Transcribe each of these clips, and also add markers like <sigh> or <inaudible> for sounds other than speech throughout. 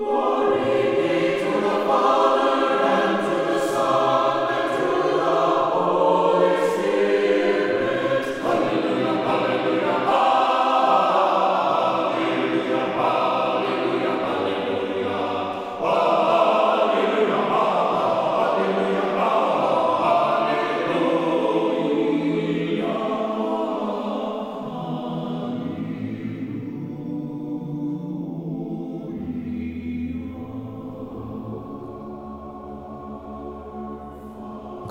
Lord.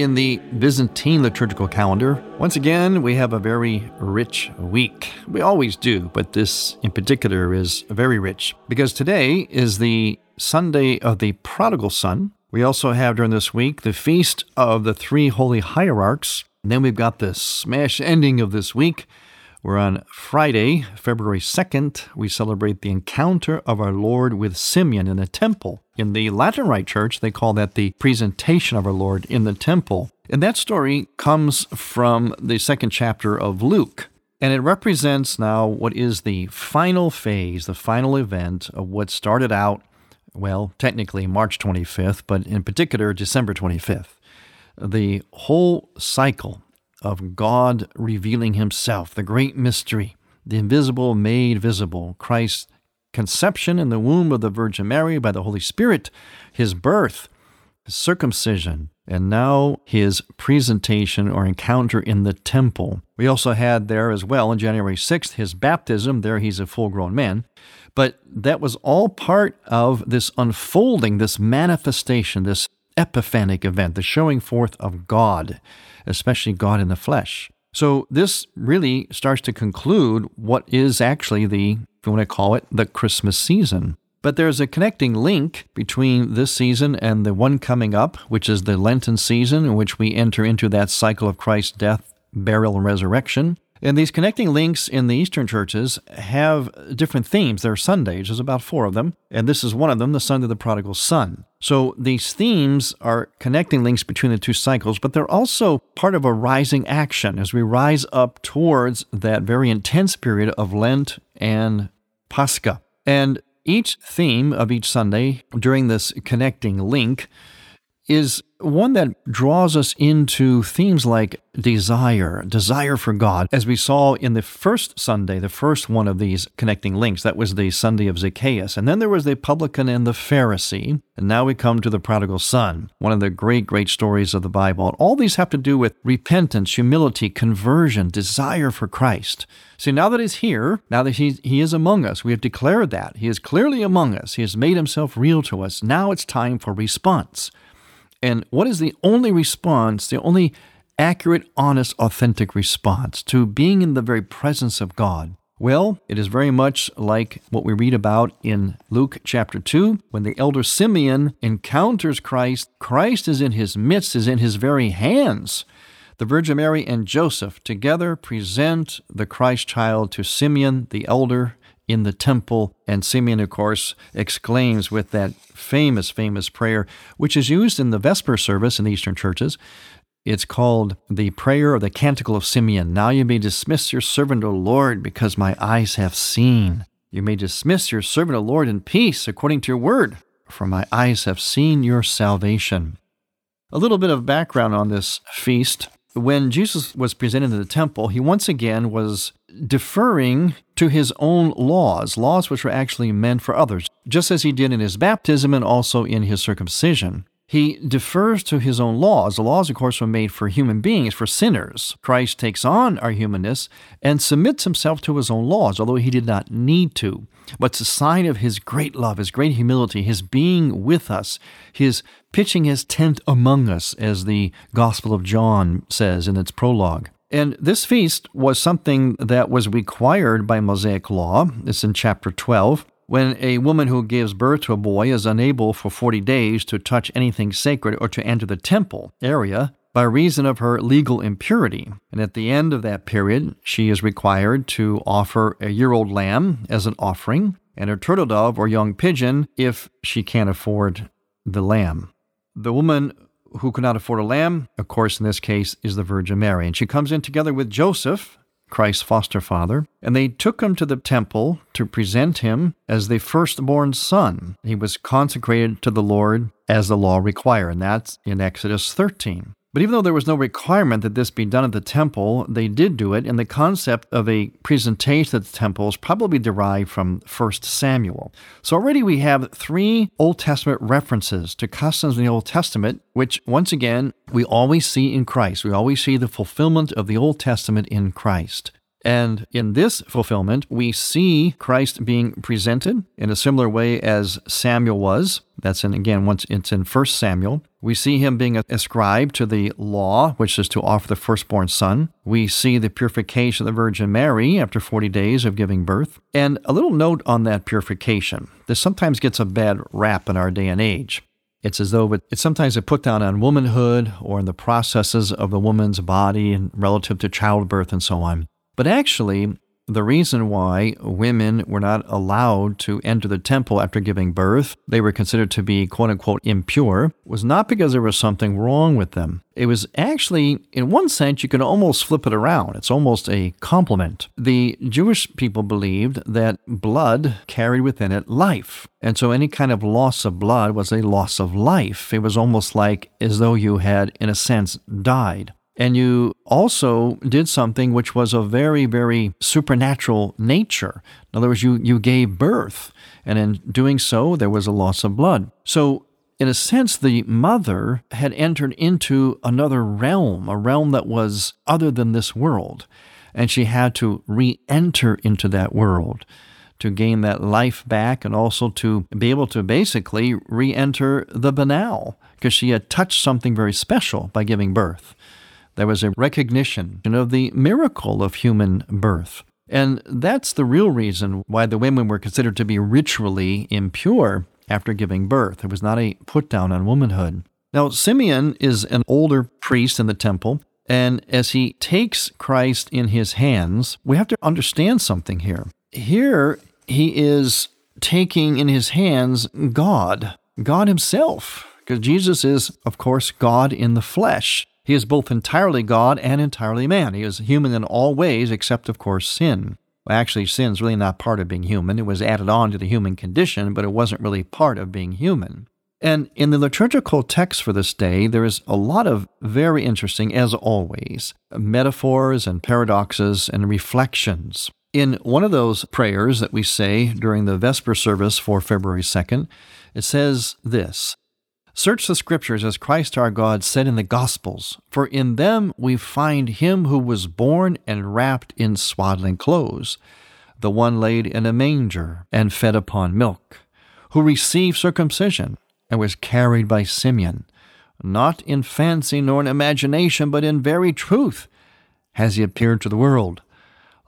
In the Byzantine liturgical calendar, once again, we have a very rich week. We always do, but this in particular is very rich because today is the Sunday of the Prodigal Son. We also have during this week the feast of the three holy hierarchs, and then we've got the smash ending of this week. We're on Friday, February 2nd. We celebrate the encounter of our Lord with Simeon in the temple. In the Latin Rite Church, they call that the presentation of our Lord in the temple. And that story comes from the second chapter of Luke. And it represents now what is the final phase, the final event of what started out, well, technically March 25th, but in particular December 25th the whole cycle of God revealing Himself, the great mystery, the invisible made visible, Christ's conception in the womb of the Virgin Mary by the Holy Spirit, His birth, His circumcision, and now His presentation or encounter in the temple. We also had there as well on January 6th His baptism. There He's a full grown man. But that was all part of this unfolding, this manifestation, this epiphanic event, the showing forth of God, especially God in the flesh. So this really starts to conclude what is actually the, if you want to call it, the Christmas season. But there's a connecting link between this season and the one coming up, which is the Lenten season, in which we enter into that cycle of Christ's death, burial, and resurrection. And these connecting links in the Eastern churches have different themes. There are Sundays, there's about four of them, and this is one of them, the Sunday of the Prodigal Son. So these themes are connecting links between the two cycles, but they're also part of a rising action as we rise up towards that very intense period of Lent and Pascha. And each theme of each Sunday during this connecting link is one that draws us into themes like desire, desire for God, as we saw in the first Sunday, the first one of these connecting links. That was the Sunday of Zacchaeus. And then there was the publican and the Pharisee. And now we come to the prodigal son, one of the great, great stories of the Bible. All these have to do with repentance, humility, conversion, desire for Christ. See, now that he's here, now that he, he is among us, we have declared that. He is clearly among us. He has made himself real to us. Now it's time for response. And what is the only response, the only accurate, honest, authentic response to being in the very presence of God? Well, it is very much like what we read about in Luke chapter 2 when the elder Simeon encounters Christ. Christ is in his midst, is in his very hands. The Virgin Mary and Joseph together present the Christ child to Simeon, the elder, in the temple. And Simeon, of course, exclaims with that famous, famous prayer, which is used in the Vesper service in the Eastern churches. It's called the prayer of the Canticle of Simeon. Now you may dismiss your servant, O Lord, because my eyes have seen. You may dismiss your servant, O Lord, in peace, according to your word, for my eyes have seen your salvation. A little bit of background on this feast. when Jesus was presented in the temple, he once again was deferring to his own laws, laws which were actually meant for others, just as he did in his baptism and also in his circumcision. He defers to his own laws. The laws, of course, were made for human beings, for sinners. Christ takes on our humanness and submits himself to his own laws, although he did not need to. But it's a sign of his great love, his great humility, his being with us, his pitching his tent among us, as the Gospel of John says in its prologue. And this feast was something that was required by Mosaic law. It's in chapter 12 when a woman who gives birth to a boy is unable for 40 days to touch anything sacred or to enter the temple area by reason of her legal impurity. And at the end of that period, she is required to offer a year old lamb as an offering and a turtle dove or young pigeon if she can't afford the lamb. The woman who could not afford a lamb, of course, in this case, is the Virgin Mary. And she comes in together with Joseph, Christ's foster father, and they took him to the temple to present him as the firstborn son. He was consecrated to the Lord as the law required, and that's in Exodus 13. But even though there was no requirement that this be done at the temple, they did do it, and the concept of a presentation at the temple is probably derived from 1 Samuel. So already we have three Old Testament references to customs in the Old Testament, which once again we always see in Christ. We always see the fulfillment of the Old Testament in Christ. And in this fulfillment, we see Christ being presented in a similar way as Samuel was. That's in, again, once it's in 1 Samuel. We see him being ascribed to the law, which is to offer the firstborn son. We see the purification of the Virgin Mary after 40 days of giving birth. And a little note on that purification. This sometimes gets a bad rap in our day and age. It's as though it's sometimes a put down on womanhood or in the processes of the woman's body and relative to childbirth and so on. But actually, the reason why women were not allowed to enter the temple after giving birth, they were considered to be quote unquote impure, was not because there was something wrong with them. It was actually, in one sense, you can almost flip it around. It's almost a compliment. The Jewish people believed that blood carried within it life. And so any kind of loss of blood was a loss of life. It was almost like as though you had, in a sense, died. And you also did something which was a very, very supernatural nature. In other words, you, you gave birth. And in doing so, there was a loss of blood. So, in a sense, the mother had entered into another realm, a realm that was other than this world. And she had to re enter into that world to gain that life back and also to be able to basically re enter the banal because she had touched something very special by giving birth. There was a recognition of the miracle of human birth. And that's the real reason why the women were considered to be ritually impure after giving birth. It was not a put down on womanhood. Now, Simeon is an older priest in the temple, and as he takes Christ in his hands, we have to understand something here. Here, he is taking in his hands God, God Himself, because Jesus is, of course, God in the flesh. He is both entirely God and entirely man. He is human in all ways, except, of course, sin. Well, actually, sin is really not part of being human. It was added on to the human condition, but it wasn't really part of being human. And in the liturgical text for this day, there is a lot of very interesting, as always, metaphors and paradoxes and reflections. In one of those prayers that we say during the Vesper service for February 2nd, it says this Search the scriptures as Christ our God said in the Gospels, for in them we find him who was born and wrapped in swaddling clothes, the one laid in a manger and fed upon milk, who received circumcision and was carried by Simeon, not in fancy nor in imagination, but in very truth, has he appeared to the world.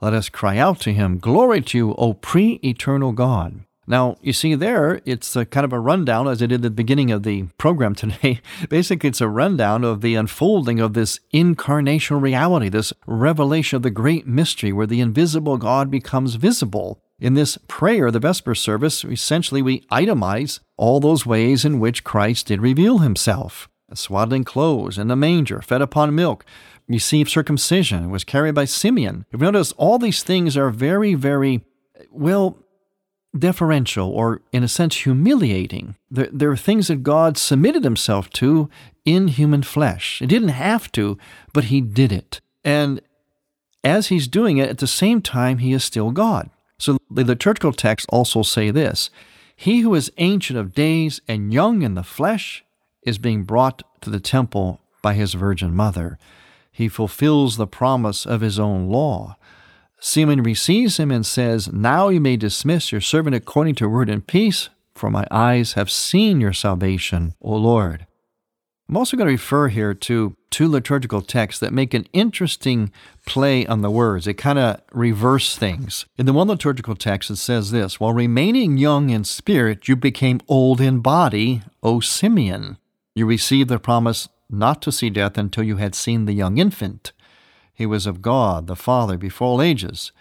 Let us cry out to him, Glory to you, O pre eternal God. Now, you see there, it's kind of a rundown, as I did at the beginning of the program today. <laughs> Basically, it's a rundown of the unfolding of this incarnational reality, this revelation of the great mystery where the invisible God becomes visible. In this prayer, the Vesper service, essentially we itemize all those ways in which Christ did reveal himself. Swaddling clothes, in the manger, fed upon milk, received circumcision, was carried by Simeon. If you notice, all these things are very, very, well, deferential or, in a sense, humiliating. There, there are things that God submitted himself to in human flesh. He didn't have to, but he did it. And as he's doing it, at the same time, he is still God. So the liturgical texts also say this He who is ancient of days and young in the flesh is being brought to the temple by his virgin mother. He fulfills the promise of his own law. Simeon receives him and says, Now you may dismiss your servant according to word and peace, for my eyes have seen your salvation, O Lord. I'm also going to refer here to two liturgical texts that make an interesting play on the words. They kind of reverse things. In the one liturgical text, it says this While remaining young in spirit, you became old in body, O Simeon. You received the promise not to see death until you had seen the young infant. He was of God, the Father, before all ages.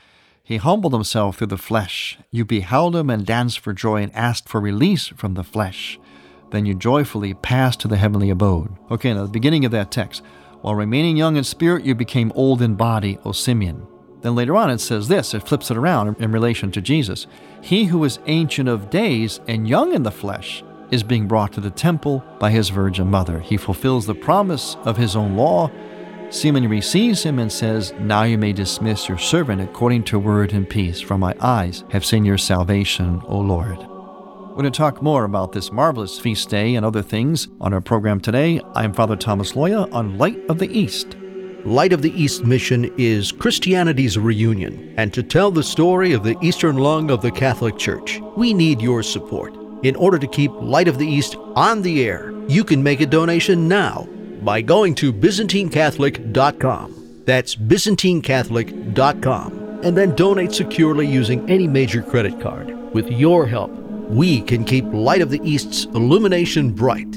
He humbled himself through the flesh. You beheld him and danced for joy and asked for release from the flesh. Then you joyfully passed to the heavenly abode. Okay, now the beginning of that text. While remaining young in spirit, you became old in body, O Simeon. Then later on it says this, it flips it around in relation to Jesus. He who is ancient of days and young in the flesh is being brought to the temple by his virgin mother. He fulfills the promise of his own law Simeon receives him and says, Now you may dismiss your servant according to word and peace, for my eyes have seen your salvation, O Lord. We're going to talk more about this marvelous feast day and other things on our program today. I'm Father Thomas Loya on Light of the East. Light of the East mission is Christianity's reunion, and to tell the story of the Eastern lung of the Catholic Church, we need your support. In order to keep Light of the East on the air, you can make a donation now by going to ByzantineCatholic.com. That's ByzantineCatholic.com. And then donate securely using any major credit card. With your help, we can keep Light of the East's illumination bright.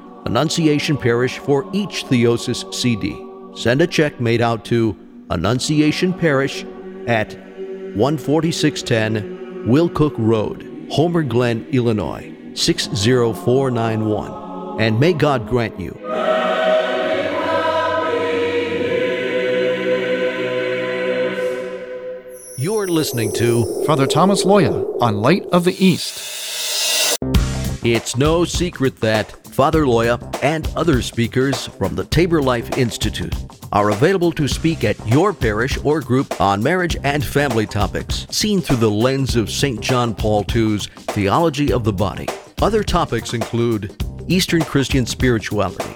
Annunciation Parish for each Theosis CD. Send a check made out to Annunciation Parish at 14610 Willcook Road, Homer Glen, Illinois 60491. And may God grant you. You're listening to Father Thomas Loya on Light of the East. It's no secret that Father Loya and other speakers from the Tabor Life Institute are available to speak at your parish or group on marriage and family topics, seen through the lens of St. John Paul II's Theology of the Body. Other topics include Eastern Christian spirituality,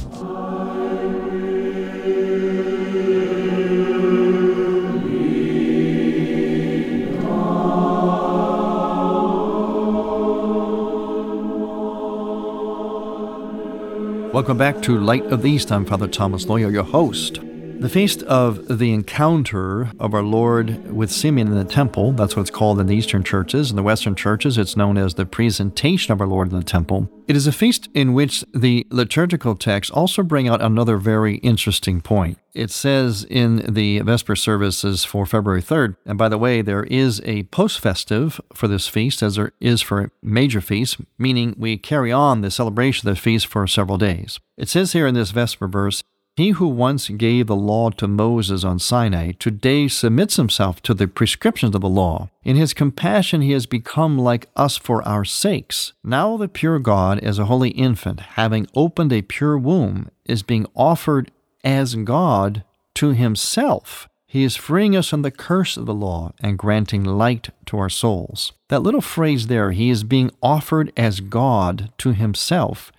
Welcome back to Light of the East. I'm Father Thomas Loya, your host. The feast of the encounter of our Lord with Simeon in the temple, that's what it's called in the Eastern churches. In the Western churches, it's known as the presentation of our Lord in the temple. It is a feast in which the liturgical texts also bring out another very interesting point. It says in the Vesper services for February 3rd, and by the way, there is a post festive for this feast, as there is for major feasts, meaning we carry on the celebration of the feast for several days. It says here in this Vesper verse, He who once gave the law to Moses on Sinai today submits himself to the prescriptions of the law. In his compassion, he has become like us for our sakes. Now, the pure God, as a holy infant, having opened a pure womb, is being offered as God to himself. He is freeing us from the curse of the law and granting light to our souls. That little phrase there, he is being offered as God to himself,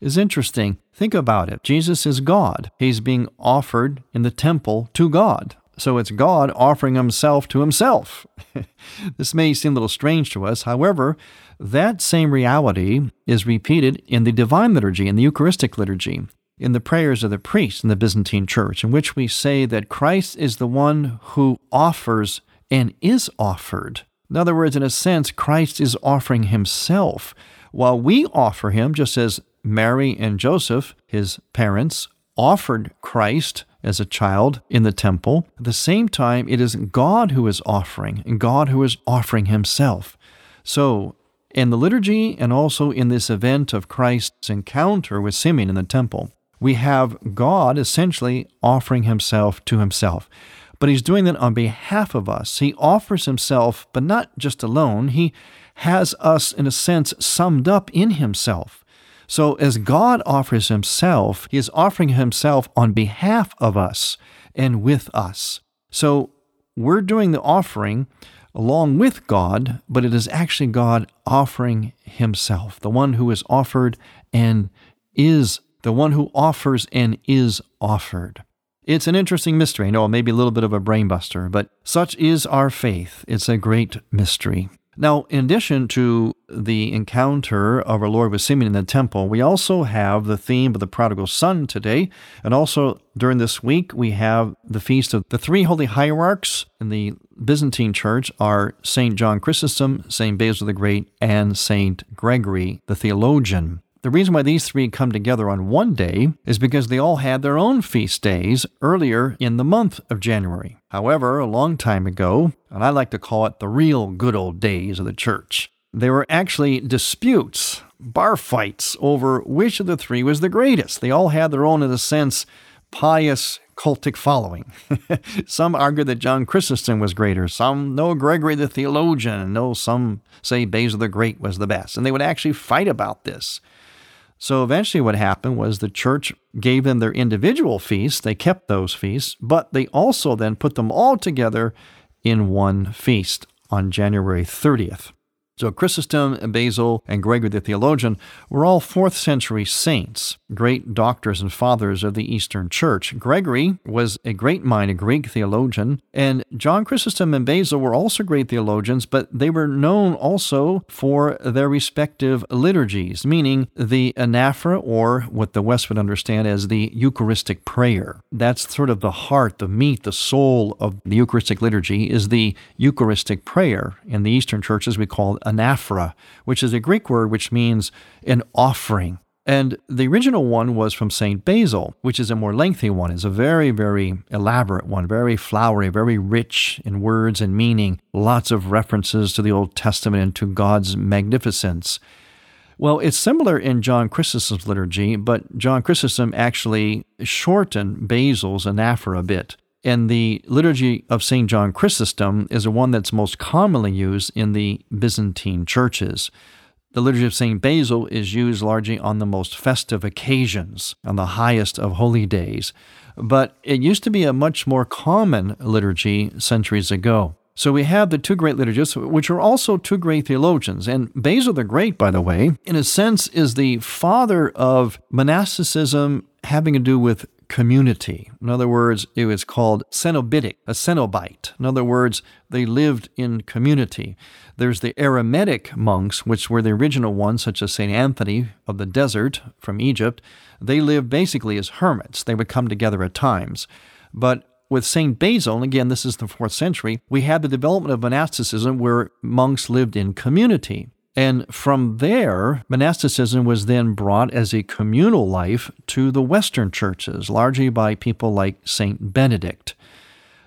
is interesting. Think about it. Jesus is God. He's being offered in the temple to God. So it's God offering himself to himself. <laughs> this may seem a little strange to us. However, that same reality is repeated in the divine liturgy, in the Eucharistic liturgy in the prayers of the priests in the Byzantine Church, in which we say that Christ is the one who offers and is offered. In other words, in a sense, Christ is offering himself, while we offer him, just as Mary and Joseph, his parents, offered Christ as a child in the temple. At the same time, it is God who is offering, and God who is offering himself. So, in the liturgy and also in this event of Christ's encounter with Simeon in the temple, we have God essentially offering himself to himself. But he's doing that on behalf of us. He offers himself, but not just alone. He has us, in a sense, summed up in himself. So, as God offers himself, he is offering himself on behalf of us and with us. So, we're doing the offering along with God, but it is actually God offering himself, the one who is offered and is the one who offers and is offered. It's an interesting mystery. Know maybe a little bit of a brainbuster, but such is our faith. It's a great mystery. Now, in addition to the encounter of our Lord with Simeon in the temple, we also have the theme of the prodigal son today. And also during this week, we have the feast of the three holy hierarchs in the Byzantine church are St. John Chrysostom, St. Basil the Great, and St. Gregory the theologian. The reason why these three come together on one day is because they all had their own feast days earlier in the month of January. However, a long time ago, and I like to call it the real good old days of the church, there were actually disputes, bar fights over which of the three was the greatest. They all had their own, in a sense, pious cultic following. <laughs> some argue that John Chrysostom was greater. Some know Gregory the theologian. No, some say Basil the Great was the best. And they would actually fight about this. So eventually, what happened was the church gave them their individual feasts. They kept those feasts, but they also then put them all together in one feast on January 30th. So Chrysostom, Basil, and Gregory the theologian were all 4th century saints, great doctors and fathers of the Eastern Church. Gregory was a great mind, a Greek theologian, and John Chrysostom and Basil were also great theologians, but they were known also for their respective liturgies, meaning the anaphora, or what the West would understand as the Eucharistic prayer. That's sort of the heart, the meat, the soul of the Eucharistic liturgy is the Eucharistic prayer. In the Eastern churches, we call anaphora, which is a Greek word which means an offering. And the original one was from St. Basil, which is a more lengthy one. It's a very, very elaborate one, very flowery, very rich in words and meaning, lots of references to the Old Testament and to God's magnificence. Well, it's similar in John Chrysostom's liturgy, but John Chrysostom actually shortened Basil's anaphora a bit. And the liturgy of St. John Chrysostom is the one that's most commonly used in the Byzantine churches. The liturgy of St. Basil is used largely on the most festive occasions, on the highest of holy days. But it used to be a much more common liturgy centuries ago. So we have the two great liturgists, which are also two great theologians. And Basil the Great, by the way, in a sense, is the father of monasticism having to do with community. In other words, it was called cenobitic, a cenobite. In other words, they lived in community. There's the Eremitic monks, which were the original ones, such as St. Anthony of the desert from Egypt. They lived basically as hermits. They would come together at times. But with St. Basil, and again, this is the fourth century, we had the development of monasticism where monks lived in community. And from there, monasticism was then brought as a communal life to the Western churches, largely by people like St. Benedict.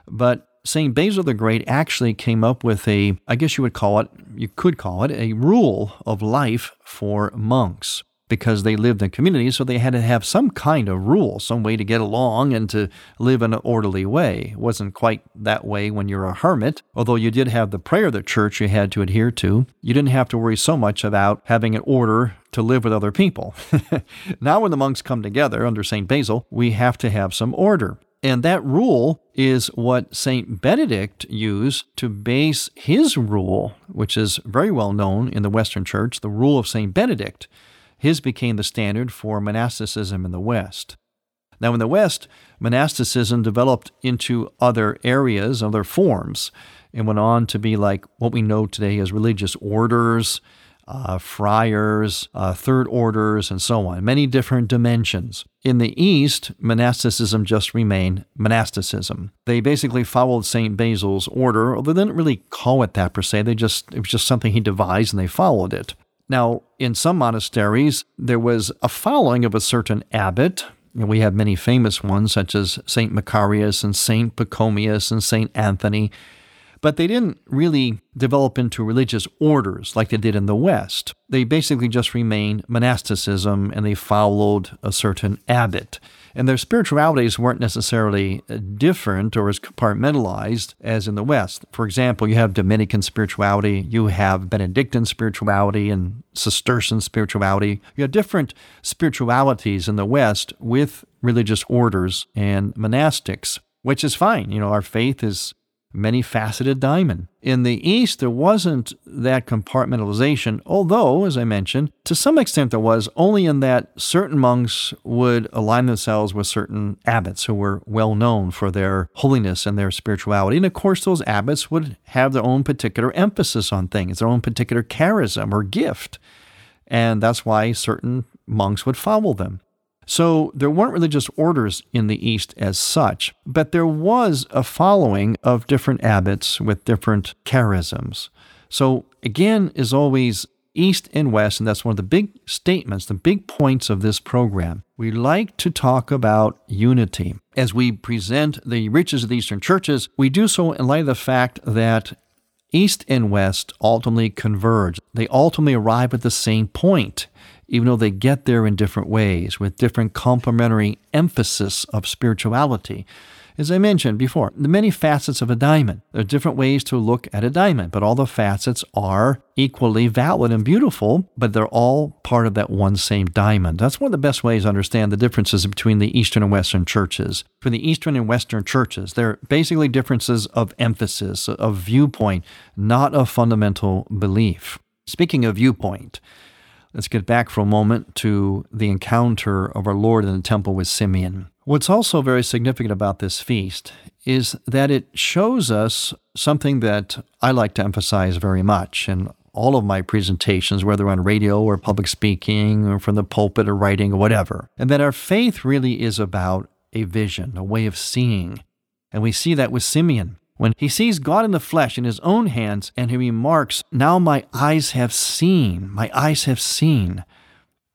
But St. Basil the Great actually came up with a, I guess you would call it, you could call it, a rule of life for monks. Because they lived in communities, so they had to have some kind of rule, some way to get along and to live in an orderly way. It wasn't quite that way when you're a hermit, although you did have the prayer of the church you had to adhere to. You didn't have to worry so much about having an order to live with other people. <laughs> now, when the monks come together under St. Basil, we have to have some order. And that rule is what St. Benedict used to base his rule, which is very well known in the Western Church, the rule of St. Benedict. His became the standard for monasticism in the West. Now, in the West, monasticism developed into other areas, other forms, and went on to be like what we know today as religious orders uh, friars, uh, third orders, and so on, many different dimensions. In the East, monasticism just remained monasticism. They basically followed St. Basil's order, although they didn't really call it that per se. They just it was just something he devised and they followed it. Now, in some monasteries, there was a following of a certain abbot. We have many famous ones, such as St. Macarius and St. Pachomius and St. Anthony but they didn't really develop into religious orders like they did in the West. They basically just remained monasticism and they followed a certain abbot. And their spiritualities weren't necessarily uh, different or as compartmentalized as in the West. For example, you have Dominican spirituality, you have Benedictine spirituality, and Cistercian spirituality. You have different spiritualities in the West with religious orders and monastics which is fine. You know, our faith is many faceted diamond. In the East, there wasn't that compartmentalization, although, as I mentioned, to some extent there was, only in that certain monks would align themselves with certain abbots who were well known for their holiness and their spirituality. And of course, those abbots would have their own particular emphasis on things, their own particular charism or gift. And that's why certain monks would follow them. So there weren't religious orders in the East as such, but there was a following of different abbots with different charisms. So again, is always East and West, and that's one of the big statements, the big points of this program. We like to talk about unity. As we present the riches of the Eastern churches, we do so in light of the fact that East and West ultimately converge. They ultimately arrive at the same point even though they get there in different ways with different complementary emphasis of spirituality. As I mentioned before, the many facets of a diamond. There are different ways to look at a diamond, but all the facets are equally valid and beautiful, but they're all part of that one same diamond. That's one of the best ways to understand the differences between the Eastern and Western churches. For the Eastern and Western churches, they're basically differences of emphasis, of viewpoint, not of fundamental belief. Speaking of viewpoint, Let's get back for a moment to the encounter of our Lord in the temple with Simeon. What's also very significant about this feast is that it shows us something that I like to emphasize very much in all of my presentations, whether on radio or public speaking or from the pulpit or writing or whatever, and that our faith really is about a vision, a way of seeing. And we see that with Simeon when he sees God in the flesh in his own hands and he remarks, Now my eyes have seen, my eyes have seen.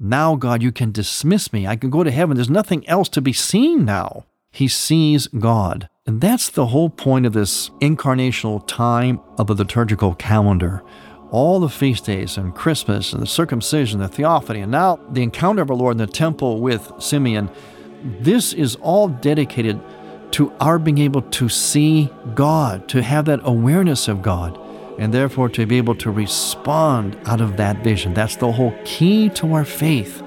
Now, God, you can dismiss me. I can go to heaven. There's nothing else to be seen now. He sees God. And that's the whole point of this incarnational time of the liturgical calendar. All the feast days and Christmas and the circumcision, the theophany, and now the encounter of our Lord in the temple with Simeon. This is all dedicated to our being able to see God, to have that awareness of God, and therefore to be able to respond out of that vision. That's the whole key to our faith.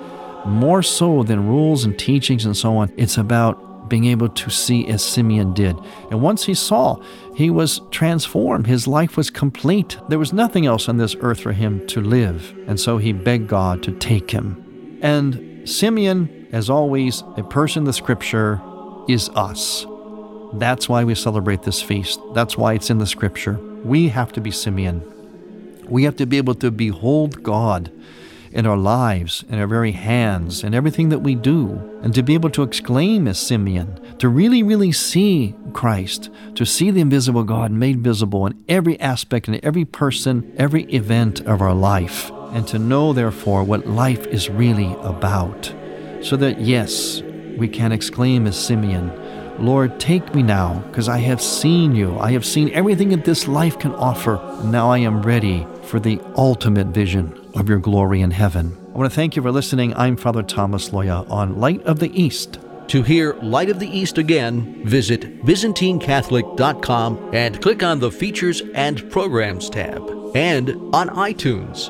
More so than rules and teachings and so on, it's about being able to see as Simeon did. And once he saw, he was transformed. His life was complete. There was nothing else on this earth for him to live. And so he begged God to take him. And Simeon, as always, a person of the scripture, is us. That's why we celebrate this feast. That's why it's in the scripture. We have to be Simeon. We have to be able to behold God in our lives, in our very hands, in everything that we do, and to be able to exclaim as Simeon, to really, really see Christ, to see the invisible God made visible in every aspect, in every person, every event of our life, and to know, therefore, what life is really about. So that, yes, we can exclaim as Simeon, Lord, take me now, because I have seen you. I have seen everything that this life can offer. And now I am ready for the ultimate vision of your glory in heaven. I want to thank you for listening. I'm Father Thomas Loya on Light of the East. To hear Light of the East again, visit ByzantineCatholic.com and click on the Features and Programs tab, and on iTunes.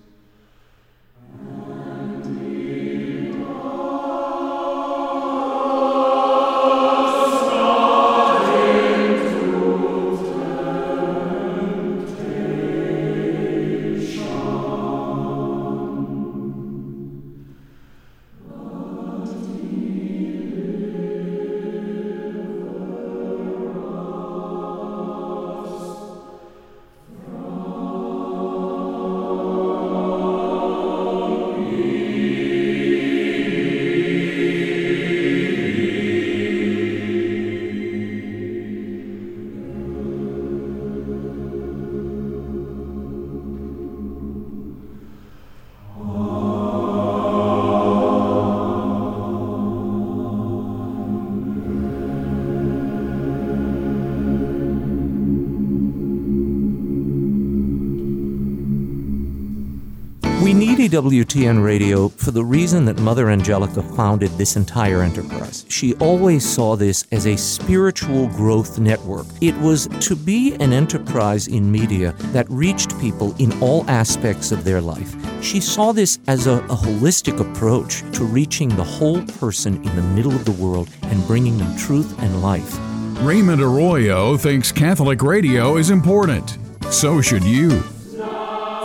We need EWTN Radio for the reason that Mother Angelica founded this entire enterprise. She always saw this as a spiritual growth network. It was to be an enterprise in media that reached people in all aspects of their life. She saw this as a, a holistic approach to reaching the whole person in the middle of the world and bringing them truth and life. Raymond Arroyo thinks Catholic radio is important. So should you.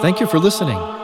Thank you for listening.